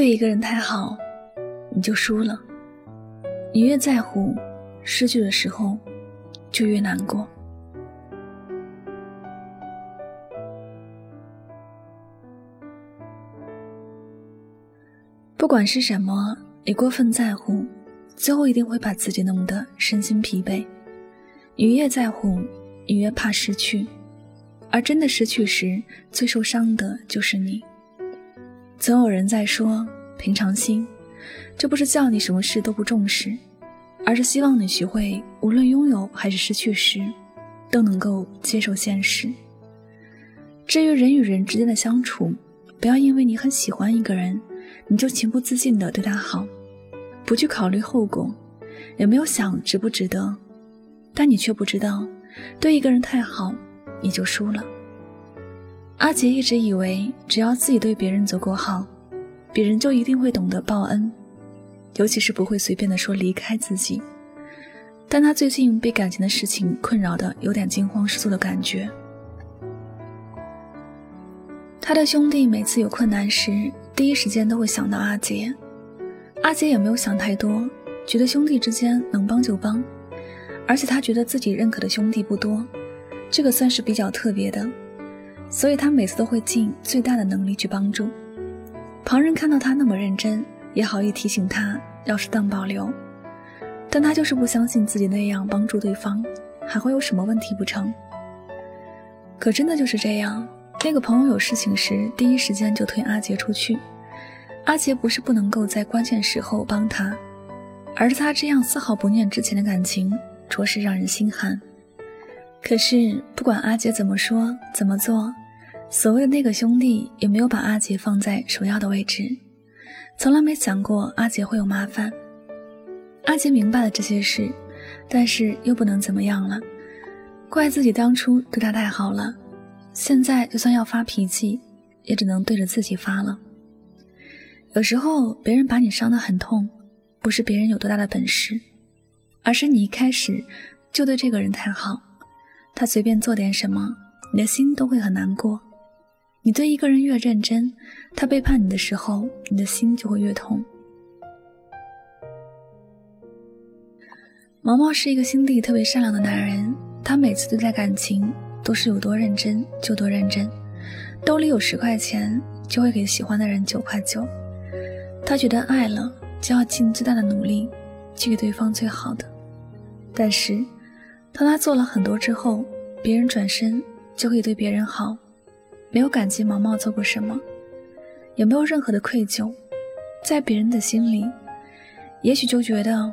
对一个人太好，你就输了。你越在乎，失去的时候就越难过。不管是什么，你过分在乎，最后一定会把自己弄得身心疲惫。你越在乎，你越怕失去，而真的失去时，最受伤的就是你。总有人在说平常心，这不是叫你什么事都不重视，而是希望你学会无论拥有还是失去时，都能够接受现实。至于人与人之间的相处，不要因为你很喜欢一个人，你就情不自禁地对他好，不去考虑后果，也没有想值不值得。但你却不知道，对一个人太好，你就输了。阿杰一直以为，只要自己对别人足够好，别人就一定会懂得报恩，尤其是不会随便的说离开自己。但他最近被感情的事情困扰的有点惊慌失措的感觉。他的兄弟每次有困难时，第一时间都会想到阿杰。阿杰也没有想太多，觉得兄弟之间能帮就帮，而且他觉得自己认可的兄弟不多，这个算是比较特别的。所以他每次都会尽最大的能力去帮助。旁人看到他那么认真，也好意提醒他要适当保留，但他就是不相信自己那样帮助对方还会有什么问题不成？可真的就是这样，那个朋友有事情时，第一时间就推阿杰出去。阿杰不是不能够在关键时候帮他，而是他这样丝毫不念之前的感情，着实让人心寒。可是不管阿杰怎么说怎么做。所谓的那个兄弟也没有把阿杰放在首要的位置，从来没想过阿杰会有麻烦。阿杰明白了这些事，但是又不能怎么样了，怪自己当初对他太好了，现在就算要发脾气，也只能对着自己发了。有时候别人把你伤得很痛，不是别人有多大的本事，而是你一开始就对这个人太好，他随便做点什么，你的心都会很难过。你对一个人越认真，他背叛你的时候，你的心就会越痛。毛毛是一个心地特别善良的男人，他每次对待感情都是有多认真就多认真，兜里有十块钱就会给喜欢的人九块九。他觉得爱了就要尽最大的努力去给对方最好的，但是当他做了很多之后，别人转身就可以对别人好。没有感激毛毛做过什么，也没有任何的愧疚，在别人的心里，也许就觉得，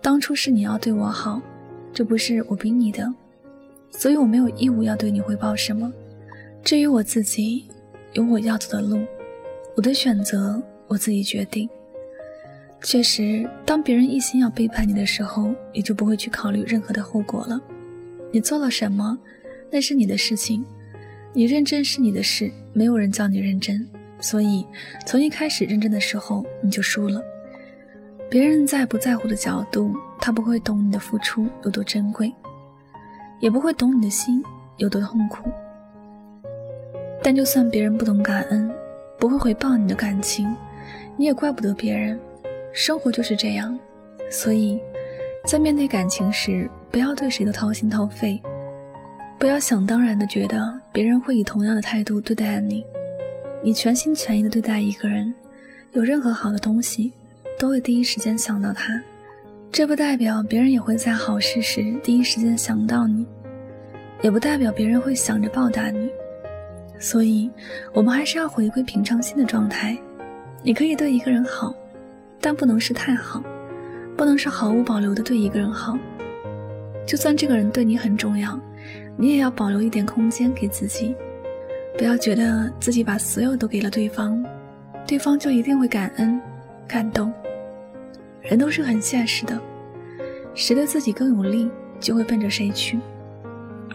当初是你要对我好，这不是我逼你的，所以我没有义务要对你回报什么。至于我自己，有我要走的路，我的选择我自己决定。确实，当别人一心要背叛你的时候，你就不会去考虑任何的后果了。你做了什么，那是你的事情。你认真是你的事，没有人叫你认真，所以从一开始认真的时候你就输了。别人在不在乎的角度，他不会懂你的付出有多珍贵，也不会懂你的心有多痛苦。但就算别人不懂感恩，不会回报你的感情，你也怪不得别人。生活就是这样，所以，在面对感情时，不要对谁都掏心掏肺。不要想当然的觉得别人会以同样的态度对待你，你全心全意的对待一个人，有任何好的东西，都会第一时间想到他。这不代表别人也会在好事时第一时间想到你，也不代表别人会想着报答你。所以，我们还是要回归平常心的状态。你可以对一个人好，但不能是太好，不能是毫无保留的对一个人好。就算这个人对你很重要。你也要保留一点空间给自己，不要觉得自己把所有都给了对方，对方就一定会感恩、感动。人都是很现实的，谁对自己更有利，就会奔着谁去。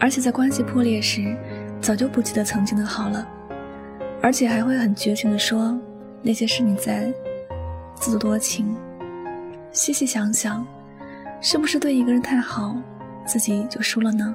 而且在关系破裂时，早就不记得曾经的好了，而且还会很绝情的说那些是你在自作多情。细细想想，是不是对一个人太好，自己就输了呢？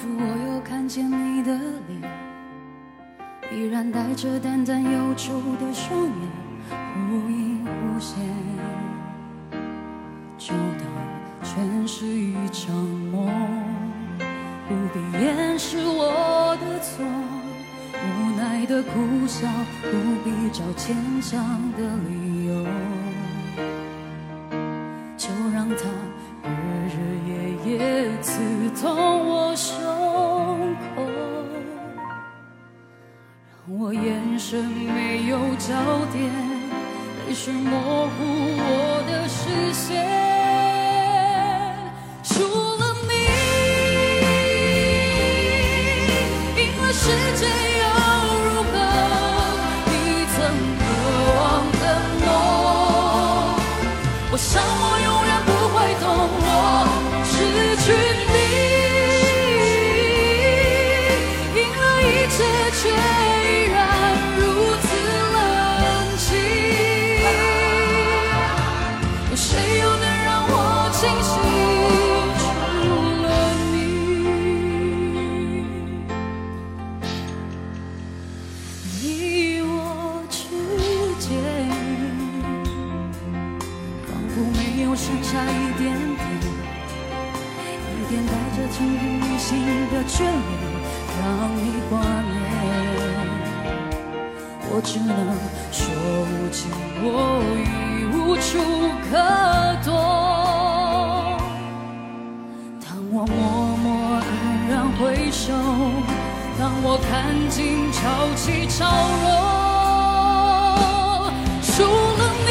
仿佛我又看见你的脸，依然带着淡淡忧愁的双眼，忽隐忽现，就当全是一场梦，不必掩饰我的错，无奈的苦笑，不必找牵强的理由，我眼神没有焦点，泪水模糊我的视线。怅然心的眷恋，让你挂念。我只能说无情，我已无处可躲。当我默默黯然回首，当我看尽潮起潮落，除了你，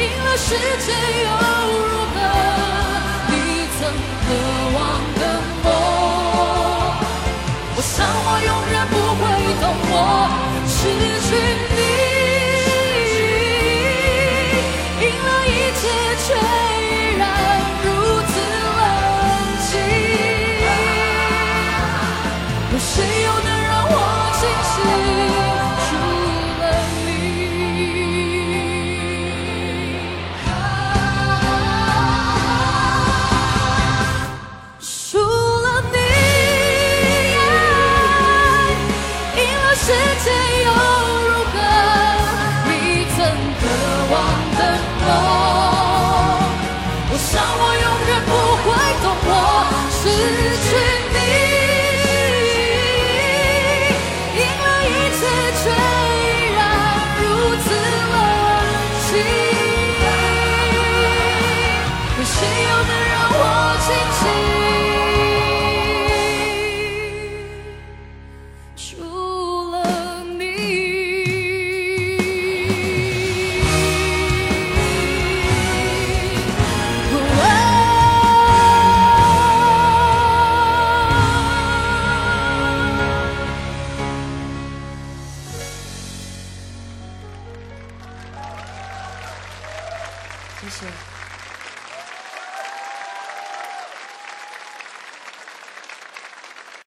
赢了世界我想我永远不会懂，我。心有的人